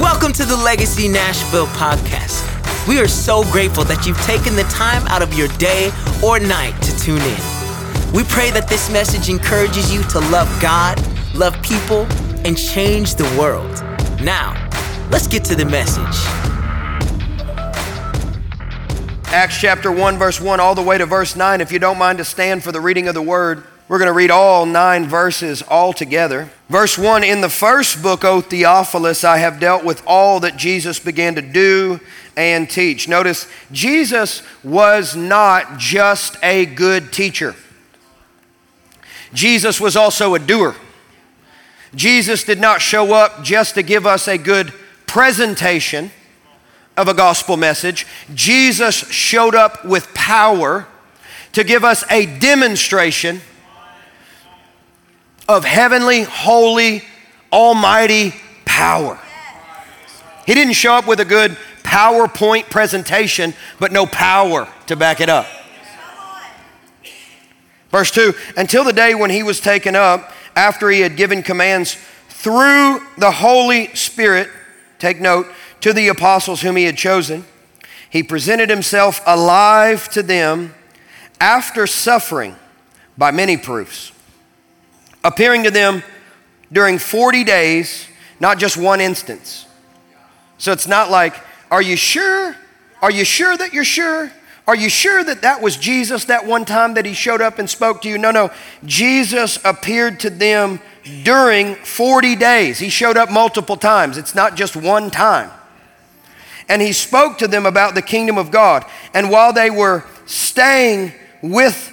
Welcome to the Legacy Nashville podcast. We are so grateful that you've taken the time out of your day or night to tune in. We pray that this message encourages you to love God, love people, and change the world. Now, let's get to the message. Acts chapter 1, verse 1, all the way to verse 9. If you don't mind to stand for the reading of the word, we're going to read all nine verses all together. Verse 1 In the first book, O Theophilus, I have dealt with all that Jesus began to do and teach. Notice, Jesus was not just a good teacher, Jesus was also a doer. Jesus did not show up just to give us a good presentation of a gospel message. Jesus showed up with power to give us a demonstration of heavenly, holy, almighty power. He didn't show up with a good PowerPoint presentation, but no power to back it up. Verse 2 Until the day when he was taken up, after he had given commands through the Holy Spirit, take note, to the apostles whom he had chosen, he presented himself alive to them after suffering by many proofs, appearing to them during 40 days, not just one instance. So it's not like, are you sure? Are you sure that you're sure? Are you sure that that was Jesus that one time that he showed up and spoke to you? No, no. Jesus appeared to them during 40 days. He showed up multiple times, it's not just one time. And he spoke to them about the kingdom of God. And while they were staying with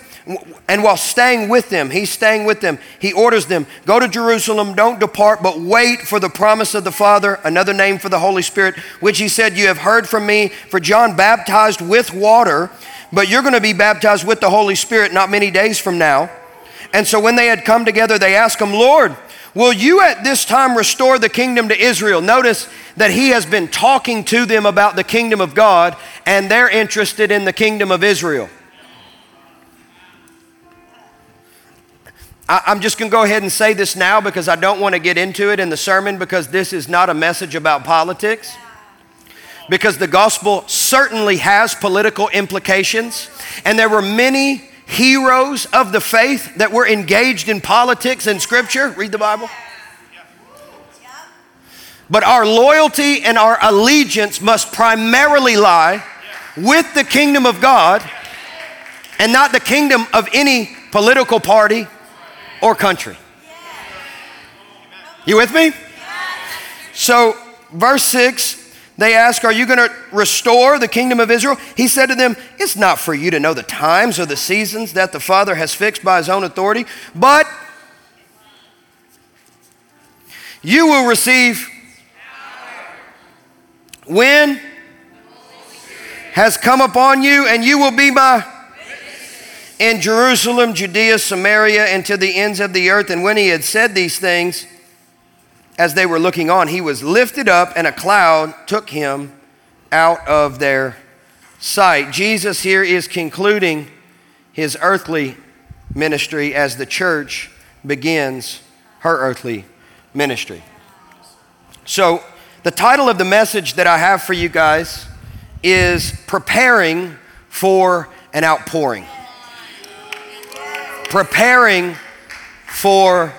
and while staying with them, he's staying with them. He orders them, go to Jerusalem, don't depart, but wait for the promise of the Father, another name for the Holy Spirit, which he said, You have heard from me. For John baptized with water, but you're going to be baptized with the Holy Spirit not many days from now. And so when they had come together, they asked him, Lord, will you at this time restore the kingdom to Israel? Notice that he has been talking to them about the kingdom of God, and they're interested in the kingdom of Israel. I'm just going to go ahead and say this now because I don't want to get into it in the sermon because this is not a message about politics. Because the gospel certainly has political implications, and there were many heroes of the faith that were engaged in politics in Scripture. Read the Bible. But our loyalty and our allegiance must primarily lie with the kingdom of God and not the kingdom of any political party or country. You with me? So, verse 6, they ask, Are you going to restore the kingdom of Israel? He said to them, It's not for you to know the times or the seasons that the Father has fixed by his own authority, but you will receive when has come upon you, and you will be my in Jerusalem, Judea, Samaria, and to the ends of the earth. And when he had said these things, as they were looking on, he was lifted up, and a cloud took him out of their sight. Jesus here is concluding his earthly ministry as the church begins her earthly ministry. So, the title of the message that I have for you guys is Preparing for an Outpouring preparing for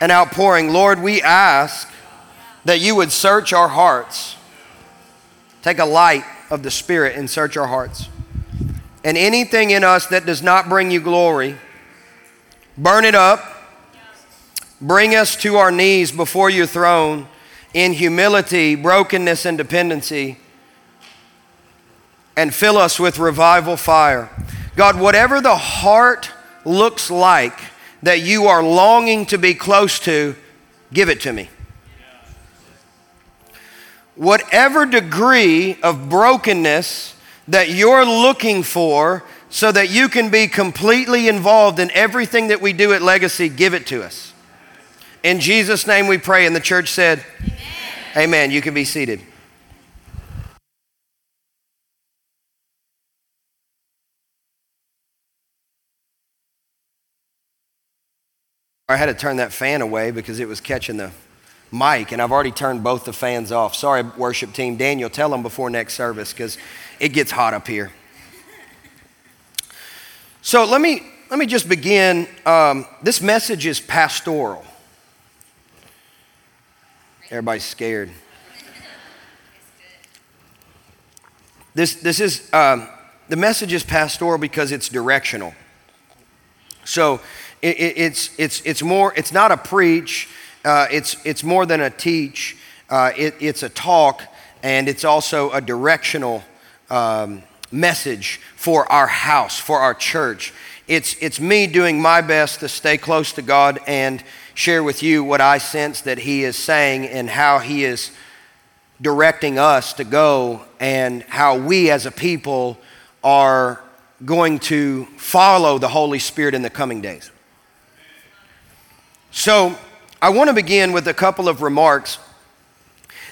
an outpouring. Lord, we ask that you would search our hearts. Take a light of the Spirit and search our hearts. And anything in us that does not bring you glory, burn it up. Bring us to our knees before your throne in humility, brokenness, and dependency. And fill us with revival fire. God, whatever the heart looks like that you are longing to be close to, give it to me. Whatever degree of brokenness that you're looking for so that you can be completely involved in everything that we do at Legacy, give it to us. In Jesus' name we pray. And the church said, Amen. Amen. You can be seated. I had to turn that fan away because it was catching the mic, and I've already turned both the fans off. Sorry, worship team. Daniel, tell them before next service because it gets hot up here. So let me, let me just begin. Um, this message is pastoral. Everybody's scared. This, this is, um, the message is pastoral because it's directional. So it, it, it's, it's, it's more, it's not a preach, uh, it's, it's more than a teach, uh, it, it's a talk, and it's also a directional um, message for our house, for our church. It's, it's me doing my best to stay close to God and share with you what I sense that He is saying and how He is directing us to go and how we as a people are going to follow the Holy Spirit in the coming days. So, I want to begin with a couple of remarks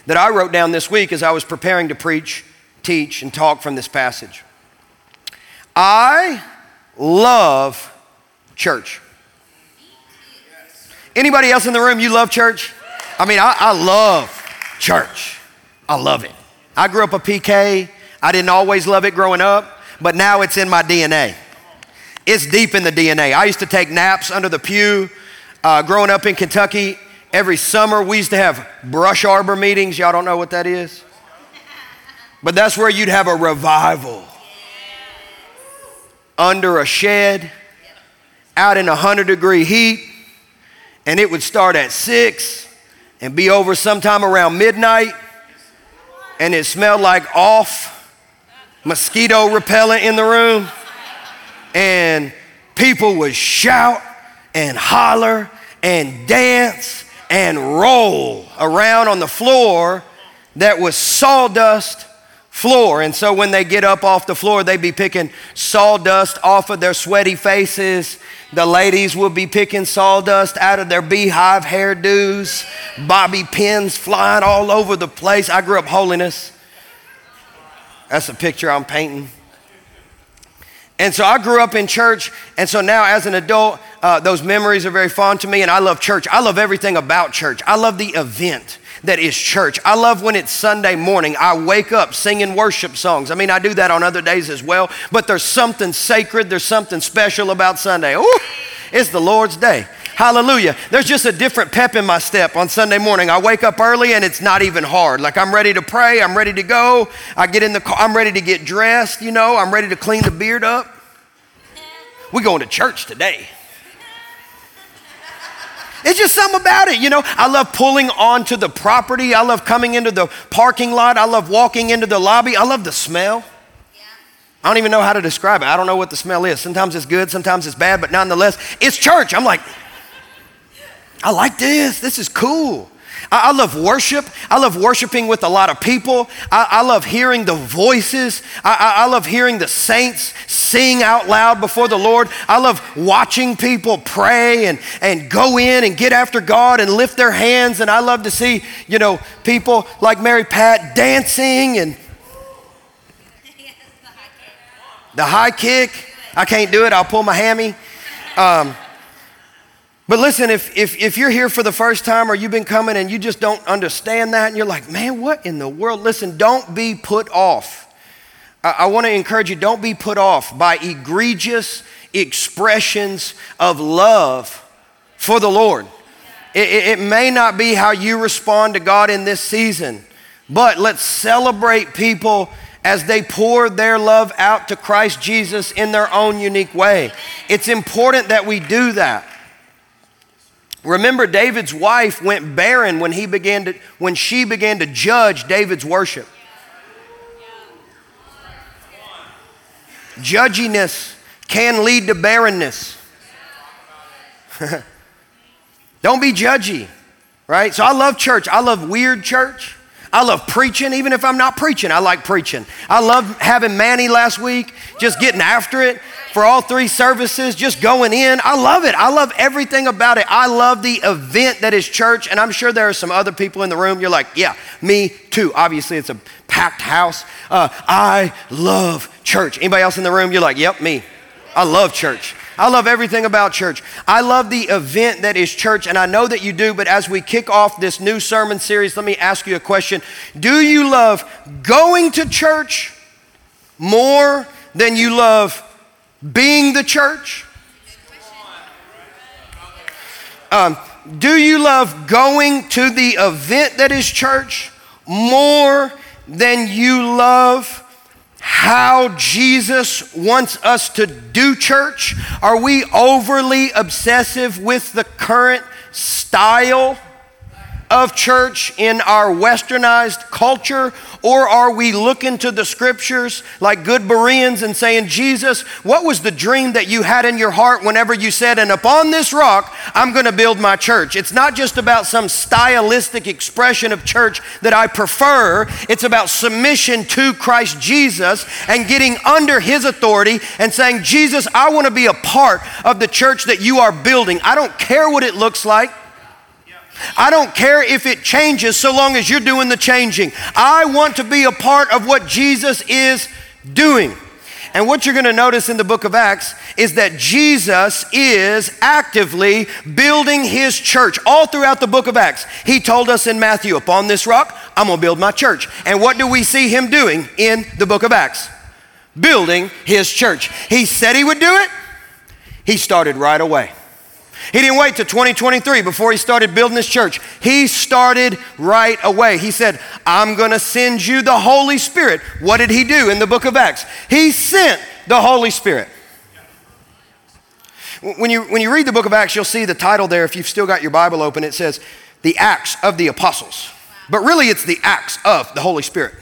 that I wrote down this week as I was preparing to preach, teach, and talk from this passage. I love church. Anybody else in the room, you love church? I mean, I, I love church. I love it. I grew up a PK. I didn't always love it growing up, but now it's in my DNA. It's deep in the DNA. I used to take naps under the pew. Uh, growing up in Kentucky, every summer we used to have brush arbor meetings. Y'all don't know what that is? But that's where you'd have a revival under a shed, out in a 100 degree heat, and it would start at 6 and be over sometime around midnight, and it smelled like off mosquito repellent in the room, and people would shout and holler and dance and roll around on the floor that was sawdust floor. And so when they get up off the floor, they'd be picking sawdust off of their sweaty faces. The ladies would be picking sawdust out of their beehive hairdos, bobby pins flying all over the place. I grew up holiness. That's a picture I'm painting. And so I grew up in church, and so now as an adult, uh, those memories are very fond to me, and I love church. I love everything about church. I love the event that is church. I love when it's Sunday morning. I wake up singing worship songs. I mean, I do that on other days as well, but there's something sacred, there's something special about Sunday. Ooh, it's the Lord's day. Hallelujah. There's just a different pep in my step on Sunday morning. I wake up early and it's not even hard. Like I'm ready to pray, I'm ready to go. I get in the car, I'm ready to get dressed, you know, I'm ready to clean the beard up. We're going to church today. It's just something about it, you know. I love pulling onto the property. I love coming into the parking lot. I love walking into the lobby. I love the smell. I don't even know how to describe it. I don't know what the smell is. Sometimes it's good, sometimes it's bad, but nonetheless, it's church. I'm like, I like this. This is cool. I, I love worship. I love worshiping with a lot of people. I, I love hearing the voices. I, I love hearing the saints sing out loud before the Lord. I love watching people pray and, and go in and get after God and lift their hands. And I love to see, you know, people like Mary Pat dancing and the high kick. I can't do it. I'll pull my hammy. Um, but listen, if, if, if you're here for the first time or you've been coming and you just don't understand that and you're like, man, what in the world? Listen, don't be put off. I, I want to encourage you, don't be put off by egregious expressions of love for the Lord. It, it, it may not be how you respond to God in this season, but let's celebrate people as they pour their love out to Christ Jesus in their own unique way. It's important that we do that. Remember, David's wife went barren when, he began to, when she began to judge David's worship. Judginess can lead to barrenness. Don't be judgy, right? So I love church. I love weird church. I love preaching, even if I'm not preaching, I like preaching. I love having Manny last week, just getting after it for all three services, just going in. I love it. I love everything about it. I love the event that is church, and I'm sure there are some other people in the room. You're like, yeah, me too. Obviously, it's a packed house. Uh, I love church. Anybody else in the room? You're like, yep, me. I love church. I love everything about church. I love the event that is church, and I know that you do, but as we kick off this new sermon series, let me ask you a question. Do you love going to church more than you love being the church? Um, do you love going to the event that is church more than you love how Jesus wants us to do church? Are we overly obsessive with the current style of church in our westernized culture? Or are we looking to the scriptures like good Bereans and saying, Jesus, what was the dream that you had in your heart whenever you said, and upon this rock, I'm going to build my church? It's not just about some stylistic expression of church that I prefer, it's about submission to Christ Jesus and getting under his authority and saying, Jesus, I want to be a part of the church that you are building. I don't care what it looks like. I don't care if it changes so long as you're doing the changing. I want to be a part of what Jesus is doing. And what you're going to notice in the book of Acts is that Jesus is actively building his church all throughout the book of Acts. He told us in Matthew, Upon this rock, I'm going to build my church. And what do we see him doing in the book of Acts? Building his church. He said he would do it, he started right away. He didn't wait till 2023 before he started building this church. He started right away. He said, I'm going to send you the Holy Spirit. What did he do in the book of Acts? He sent the Holy Spirit. When you, when you read the book of Acts, you'll see the title there. If you've still got your Bible open, it says, The Acts of the Apostles. But really, it's the Acts of the Holy Spirit.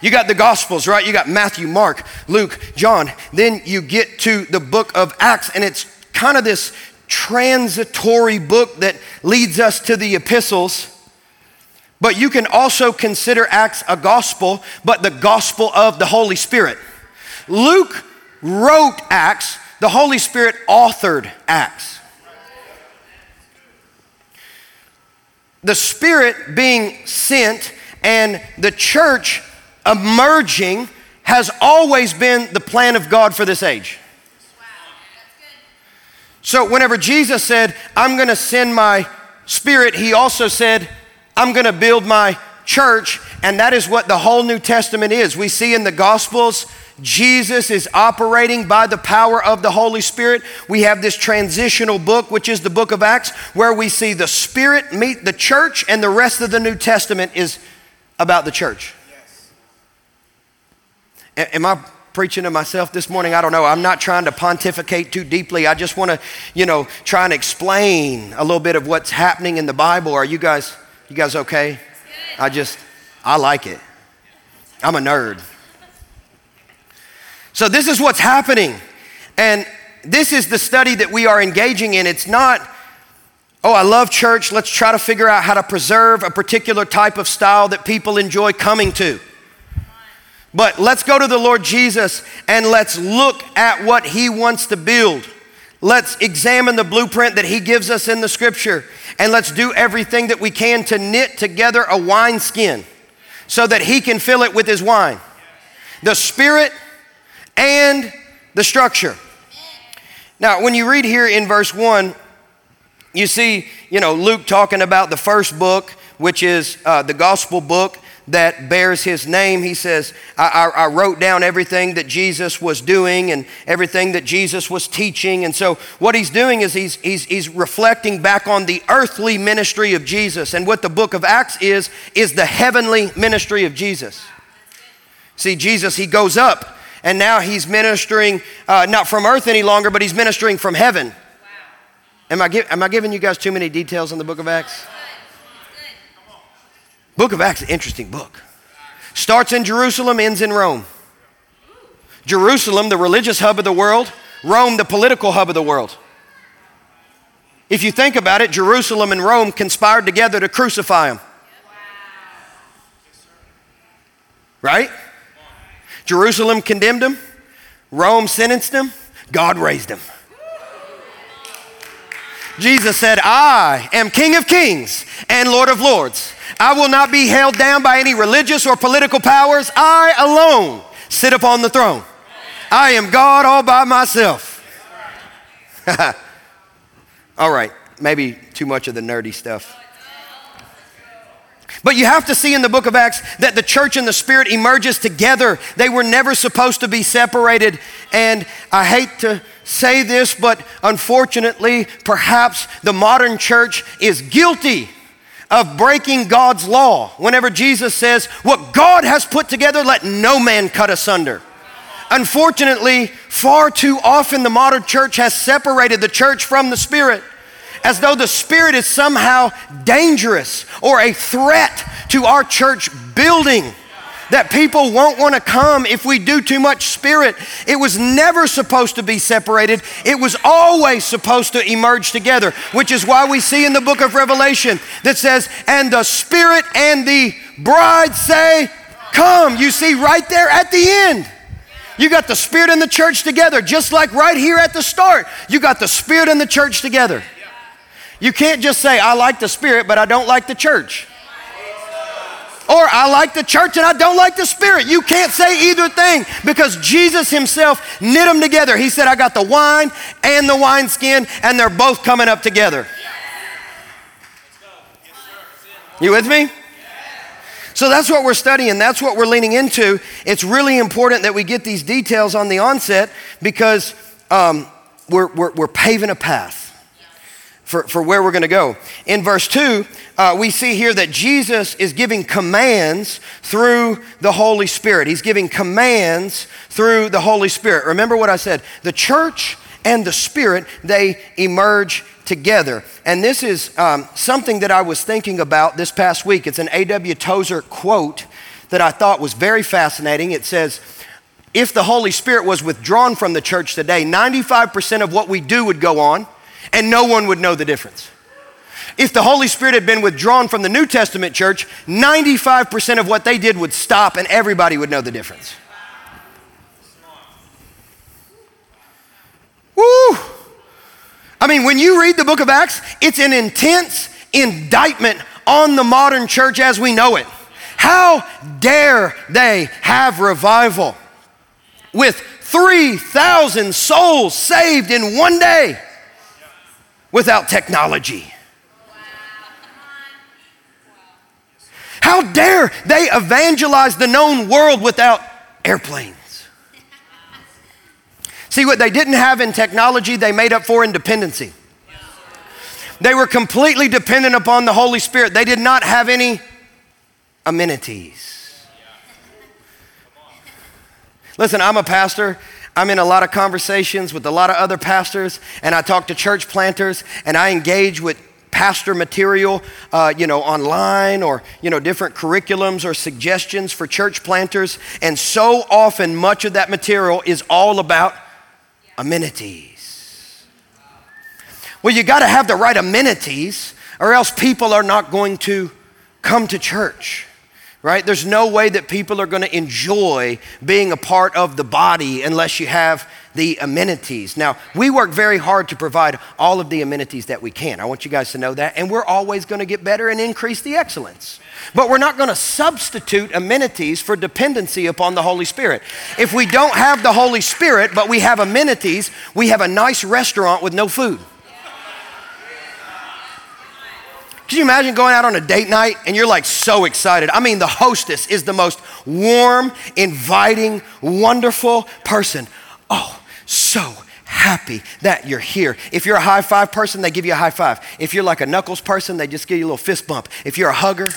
You got the Gospels, right? You got Matthew, Mark, Luke, John. Then you get to the book of Acts, and it's kind of this transitory book that leads us to the epistles. But you can also consider Acts a gospel, but the gospel of the Holy Spirit. Luke wrote Acts, the Holy Spirit authored Acts. The Spirit being sent and the church emerging has always been the plan of God for this age. So, whenever Jesus said, I'm going to send my spirit, he also said, I'm going to build my church. And that is what the whole New Testament is. We see in the Gospels, Jesus is operating by the power of the Holy Spirit. We have this transitional book, which is the book of Acts, where we see the Spirit meet the church, and the rest of the New Testament is about the church. Yes. Am I preaching to myself this morning? I don't know. I'm not trying to pontificate too deeply. I just want to, you know, try and explain a little bit of what's happening in the Bible. Are you guys, you guys okay? I just, I like it. I'm a nerd. So this is what's happening. And this is the study that we are engaging in. It's not, oh, I love church. Let's try to figure out how to preserve a particular type of style that people enjoy coming to. But let's go to the Lord Jesus and let's look at what He wants to build. Let's examine the blueprint that He gives us in the scripture and let's do everything that we can to knit together a wineskin so that He can fill it with His wine. The Spirit and the structure. Now, when you read here in verse 1, you see, you know, Luke talking about the first book, which is uh, the gospel book that bears his name. He says, I, I, I, wrote down everything that Jesus was doing and everything that Jesus was teaching. And so, what he's doing is he's, he's, he's reflecting back on the earthly ministry of Jesus. And what the book of Acts is, is the heavenly ministry of Jesus. See, Jesus, he goes up and now he's ministering uh, not from earth any longer, but he's ministering from heaven. Am, I am I giving you guys too many details in the book of Acts? Book of Acts interesting book. Starts in Jerusalem, ends in Rome. Jerusalem, the religious hub of the world, Rome, the political hub of the world. If you think about it, Jerusalem and Rome conspired together to crucify him. Right? Jerusalem condemned him, Rome sentenced him, God raised him. Jesus said, I am King of kings and Lord of lords. I will not be held down by any religious or political powers. I alone sit upon the throne. I am God all by myself. All right, maybe too much of the nerdy stuff. But you have to see in the book of Acts that the church and the spirit emerges together. They were never supposed to be separated. And I hate to say this, but unfortunately, perhaps the modern church is guilty of breaking God's law. Whenever Jesus says, What God has put together, let no man cut asunder. Unfortunately, far too often the modern church has separated the church from the Spirit as though the Spirit is somehow dangerous or a threat to our church building. That people won't want to come if we do too much spirit. It was never supposed to be separated. It was always supposed to emerge together, which is why we see in the book of Revelation that says, And the Spirit and the bride say, Come. You see right there at the end. You got the Spirit and the church together, just like right here at the start. You got the Spirit and the church together. You can't just say, I like the Spirit, but I don't like the church. Or I like the church and I don't like the Spirit. You can't say either thing because Jesus Himself knit them together. He said, I got the wine and the wineskin, and they're both coming up together. You with me? So that's what we're studying. That's what we're leaning into. It's really important that we get these details on the onset because um, we're, we're, we're paving a path for, for where we're going to go. In verse 2, uh, we see here that Jesus is giving commands through the Holy Spirit. He's giving commands through the Holy Spirit. Remember what I said the church and the Spirit, they emerge together. And this is um, something that I was thinking about this past week. It's an A.W. Tozer quote that I thought was very fascinating. It says, if the Holy Spirit was withdrawn from the church today, 95% of what we do would go on and no one would know the difference. If the Holy Spirit had been withdrawn from the New Testament church, 95% of what they did would stop and everybody would know the difference. Woo! I mean, when you read the book of Acts, it's an intense indictment on the modern church as we know it. How dare they have revival with 3,000 souls saved in one day? Without technology. How dare they evangelize the known world without airplanes? See, what they didn't have in technology, they made up for in dependency. They were completely dependent upon the Holy Spirit. They did not have any amenities. Listen, I'm a pastor I'm in a lot of conversations with a lot of other pastors, and I talk to church planters, and I engage with pastor material, uh, you know, online or, you know, different curriculums or suggestions for church planters. And so often, much of that material is all about amenities. Well, you got to have the right amenities, or else people are not going to come to church right? There's no way that people are going to enjoy being a part of the body unless you have the amenities. Now, we work very hard to provide all of the amenities that we can. I want you guys to know that. And we're always going to get better and increase the excellence. But we're not going to substitute amenities for dependency upon the Holy Spirit. If we don't have the Holy Spirit, but we have amenities, we have a nice restaurant with no food. Can you imagine going out on a date night and you're like so excited? I mean, the hostess is the most warm, inviting, wonderful person. Oh, so happy that you're here. If you're a high five person, they give you a high five. If you're like a knuckles person, they just give you a little fist bump. If you're a hugger,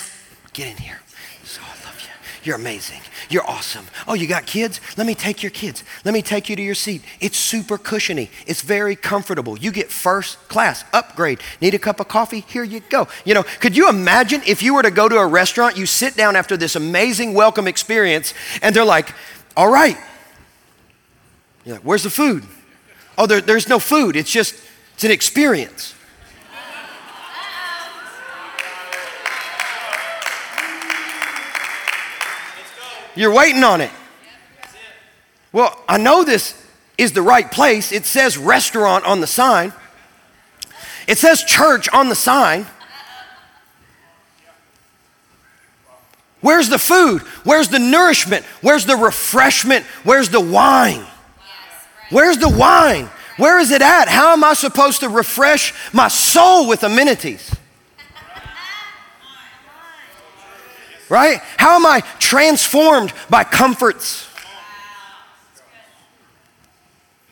get in here. So I love you. You're amazing. You're awesome. Oh, you got kids? Let me take your kids. Let me take you to your seat. It's super cushiony. It's very comfortable. You get first class upgrade. Need a cup of coffee? Here you go. You know, could you imagine if you were to go to a restaurant, you sit down after this amazing welcome experience, and they're like, all right. You're like, where's the food? Oh, there, there's no food. It's just, it's an experience. You're waiting on it. Well, I know this is the right place. It says restaurant on the sign, it says church on the sign. Where's the food? Where's the nourishment? Where's the refreshment? Where's the wine? Where's the wine? Where is it at? How am I supposed to refresh my soul with amenities? Right? How am I transformed by comforts?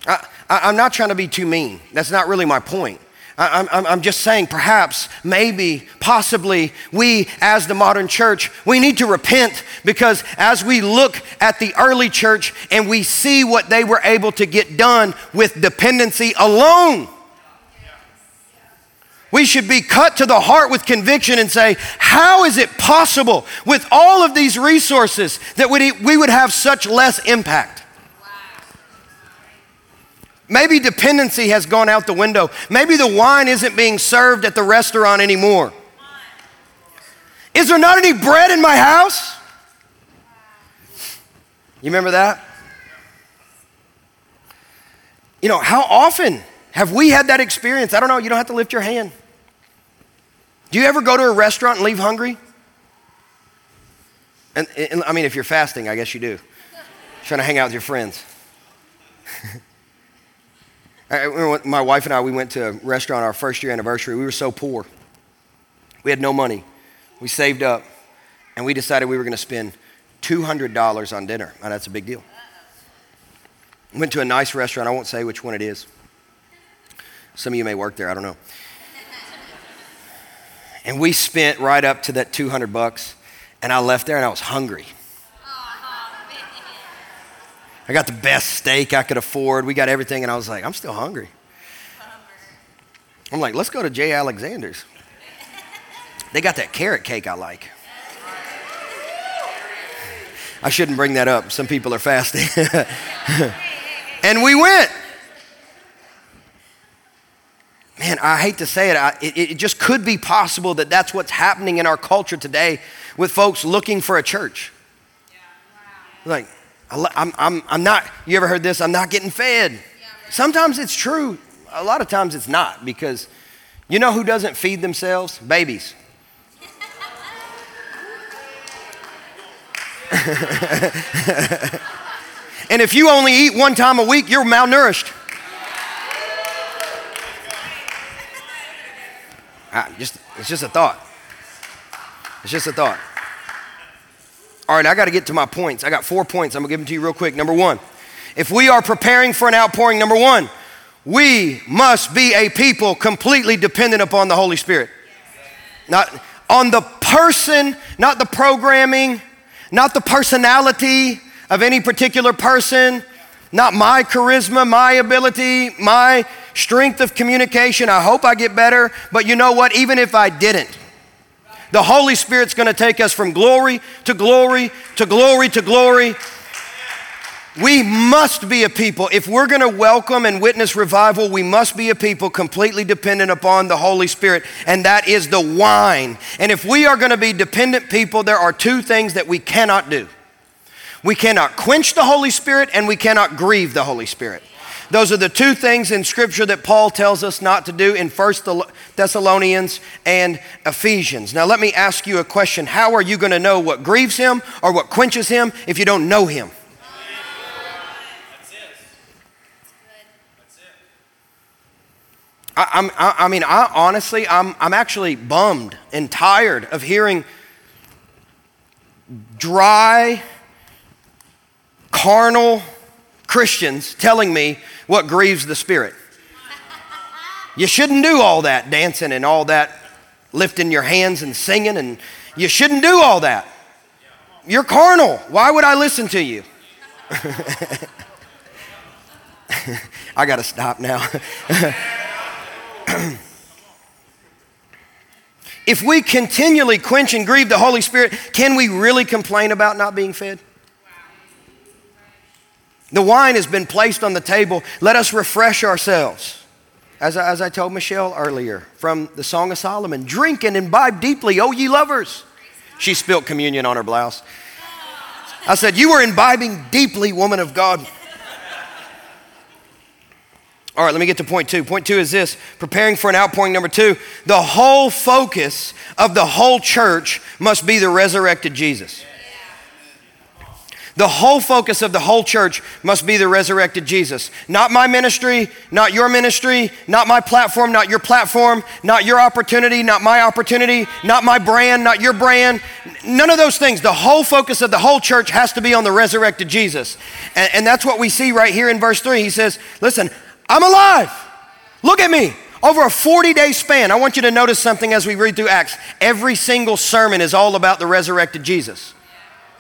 I, am not trying to be too mean. That's not really my point. I, I'm, I'm just saying, perhaps, maybe, possibly, we as the modern church, we need to repent because as we look at the early church and we see what they were able to get done with dependency alone, we should be cut to the heart with conviction and say, How is it possible with all of these resources that we would have such less impact? Maybe dependency has gone out the window. Maybe the wine isn't being served at the restaurant anymore. Is there not any bread in my house? You remember that? You know, how often have we had that experience? I don't know, you don't have to lift your hand. Do you ever go to a restaurant and leave hungry? And, and I mean, if you're fasting, I guess you do. Trying to hang out with your friends. I, my wife and I, we went to a restaurant our first year anniversary. We were so poor. We had no money. We saved up, and we decided we were going to spend $200 on dinner. Now, that's a big deal. We went to a nice restaurant. I won't say which one it is. Some of you may work there, I don't know. And we spent right up to that 200 bucks, and I left there and I was hungry. I got the best steak I could afford. We got everything, and I was like, I'm still hungry. I'm like, let's go to J. Alexander's. They got that carrot cake I like. I shouldn't bring that up. Some people are fasting. and we went. Man, I hate to say it, I, it, it just could be possible that that's what's happening in our culture today with folks looking for a church. Like, I'm, I'm, I'm not, you ever heard this? I'm not getting fed. Sometimes it's true. A lot of times it's not because you know who doesn't feed themselves? Babies. and if you only eat one time a week, you're malnourished. Just, it's just a thought. It's just a thought. All right, I got to get to my points. I got four points. I'm going to give them to you real quick. Number one, if we are preparing for an outpouring, number one, we must be a people completely dependent upon the Holy Spirit. Not on the person, not the programming, not the personality of any particular person, not my charisma, my ability, my strength of communication. I hope I get better, but you know what? Even if I didn't, the Holy Spirit's going to take us from glory to glory to glory to glory. We must be a people. If we're going to welcome and witness revival, we must be a people completely dependent upon the Holy Spirit, and that is the wine. And if we are going to be dependent people, there are two things that we cannot do we cannot quench the Holy Spirit, and we cannot grieve the Holy Spirit. Those are the two things in Scripture that Paul tells us not to do in First Thessalonians and Ephesians. Now, let me ask you a question How are you going to know what grieves him or what quenches him if you don't know him? That's it. That's good. That's it. I, I, I, mean, I honestly, I'm, I'm actually bummed and tired of hearing dry, carnal Christians telling me what grieves the Spirit. You shouldn't do all that dancing and all that lifting your hands and singing, and you shouldn't do all that. You're carnal. Why would I listen to you? I got to stop now. if we continually quench and grieve the Holy Spirit, can we really complain about not being fed? The wine has been placed on the table. Let us refresh ourselves. As I, as I told Michelle earlier from the Song of Solomon drink and imbibe deeply, O ye lovers. She spilt communion on her blouse. I said, You were imbibing deeply, woman of God. All right, let me get to point two. Point two is this preparing for an outpouring. Number two, the whole focus of the whole church must be the resurrected Jesus. The whole focus of the whole church must be the resurrected Jesus. Not my ministry, not your ministry, not my platform, not your platform, not your opportunity, not my opportunity, not my brand, not your brand. None of those things. The whole focus of the whole church has to be on the resurrected Jesus. And, and that's what we see right here in verse 3. He says, Listen, I'm alive. Look at me. Over a 40 day span, I want you to notice something as we read through Acts. Every single sermon is all about the resurrected Jesus.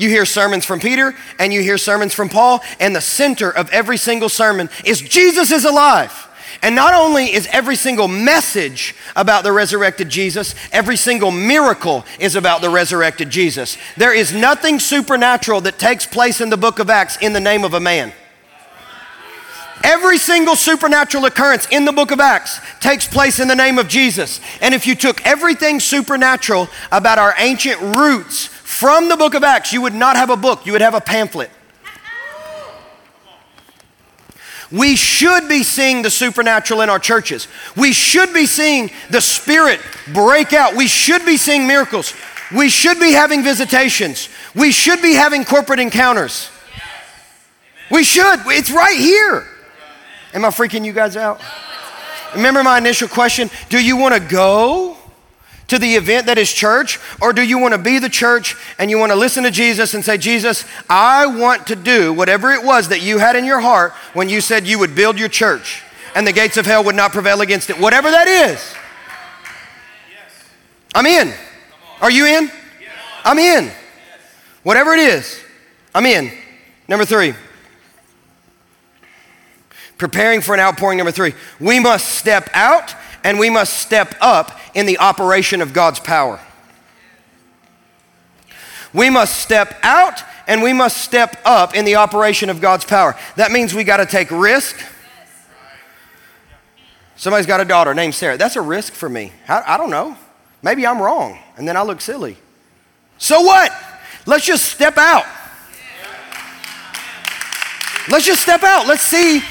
You hear sermons from Peter and you hear sermons from Paul, and the center of every single sermon is Jesus is alive. And not only is every single message about the resurrected Jesus, every single miracle is about the resurrected Jesus. There is nothing supernatural that takes place in the book of Acts in the name of a man. Every single supernatural occurrence in the book of Acts takes place in the name of Jesus. And if you took everything supernatural about our ancient roots from the book of Acts, you would not have a book, you would have a pamphlet. We should be seeing the supernatural in our churches. We should be seeing the Spirit break out. We should be seeing miracles. We should be having visitations. We should be having corporate encounters. We should. It's right here. Am I freaking you guys out? Remember my initial question do you want to go? To the event that is church? Or do you want to be the church and you want to listen to Jesus and say, Jesus, I want to do whatever it was that you had in your heart when you said you would build your church and the gates of hell would not prevail against it? Whatever that is. I'm in. Are you in? I'm in. Whatever it is, I'm in. Number three, preparing for an outpouring. Number three, we must step out and we must step up in the operation of God's power. We must step out and we must step up in the operation of God's power. That means we got to take risk. Somebody's got a daughter named Sarah. That's a risk for me. I, I don't know. Maybe I'm wrong, and then I look silly. So what? Let's just step out. Let's just step out. Let's see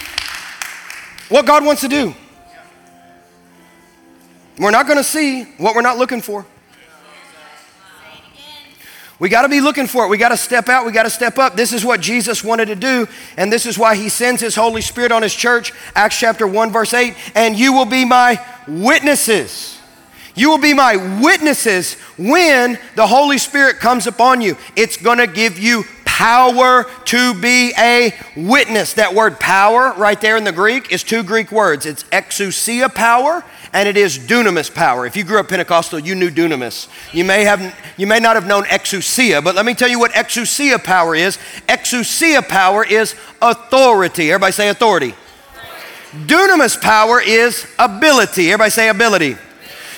what God wants to do. We're not going to see what we're not looking for. We got to be looking for it. We got to step out. We got to step up. This is what Jesus wanted to do, and this is why he sends his Holy Spirit on his church. Acts chapter 1, verse 8. And you will be my witnesses. You will be my witnesses when the Holy Spirit comes upon you. It's going to give you power to be a witness. That word power right there in the Greek is two Greek words. It's exousia power and it is dunamis power. If you grew up Pentecostal, you knew dunamis. You may, have, you may not have known exousia, but let me tell you what exousia power is. Exousia power is authority. Everybody say authority. Dunamis power is ability. Everybody say ability.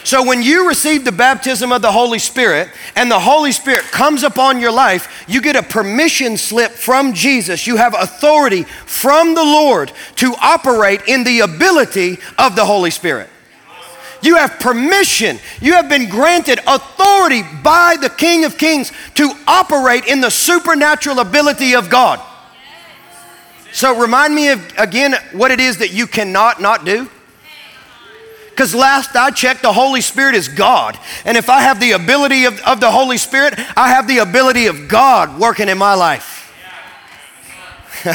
So when you receive the baptism of the Holy Spirit and the Holy Spirit comes upon your life, you get a permission slip from Jesus. You have authority from the Lord to operate in the ability of the Holy Spirit. You have permission. You have been granted authority by the King of Kings to operate in the supernatural ability of God. So remind me of, again what it is that you cannot not do. Because last I checked, the Holy Spirit is God. And if I have the ability of, of the Holy Spirit, I have the ability of God working in my life.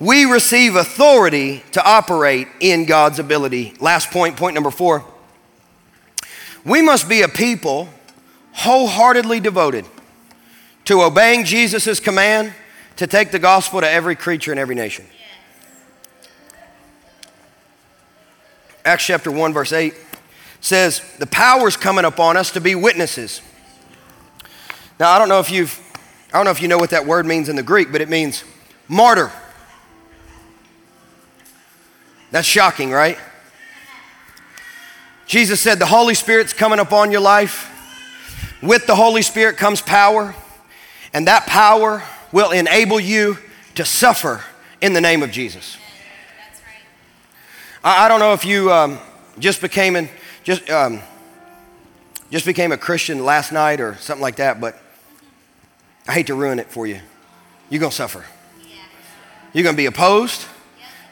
we receive authority to operate in God's ability. Last point, point number four. We must be a people wholeheartedly devoted to obeying Jesus' command to take the gospel to every creature in every nation. Acts chapter 1, verse 8 says, The power's coming upon us to be witnesses. Now, I don't know if you've, I don't know if you know what that word means in the Greek, but it means martyr. That's shocking, right? Jesus said, The Holy Spirit's coming upon your life. With the Holy Spirit comes power, and that power will enable you to suffer in the name of Jesus. I, I don't know if you um, just became an, just um, just became a Christian last night or something like that, but I hate to ruin it for you. You're gonna suffer. You're gonna be opposed.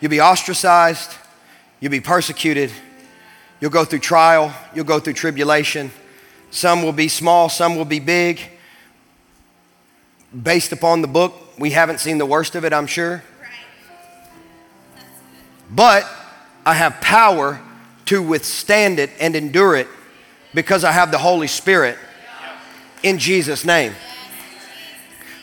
You'll be ostracized. You'll be persecuted. You'll go through trial. You'll go through tribulation. Some will be small, some will be big. based upon the book, we haven't seen the worst of it, I'm sure. But I have power to withstand it and endure it because I have the Holy Spirit in Jesus' name.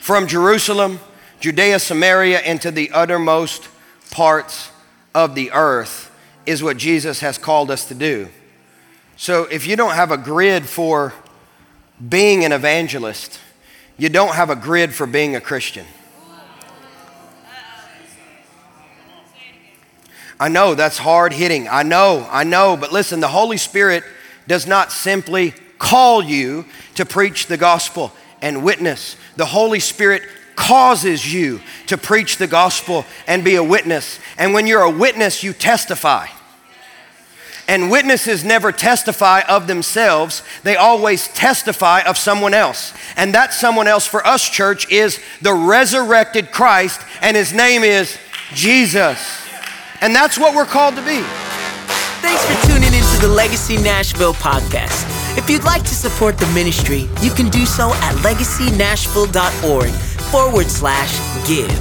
From Jerusalem, Judea, Samaria, and to the uttermost parts of the earth is what Jesus has called us to do. So if you don't have a grid for being an evangelist, you don't have a grid for being a Christian. I know that's hard hitting. I know, I know. But listen, the Holy Spirit does not simply call you to preach the gospel and witness. The Holy Spirit causes you to preach the gospel and be a witness. And when you're a witness, you testify. And witnesses never testify of themselves, they always testify of someone else. And that someone else for us, church, is the resurrected Christ, and his name is Jesus. And that's what we're called to be. Thanks for tuning into the Legacy Nashville podcast. If you'd like to support the ministry, you can do so at legacynashville.org forward slash give.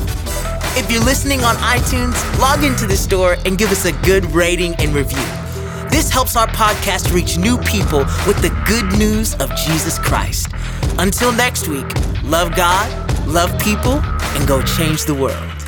If you're listening on iTunes, log into the store and give us a good rating and review. This helps our podcast reach new people with the good news of Jesus Christ. Until next week, love God, love people, and go change the world.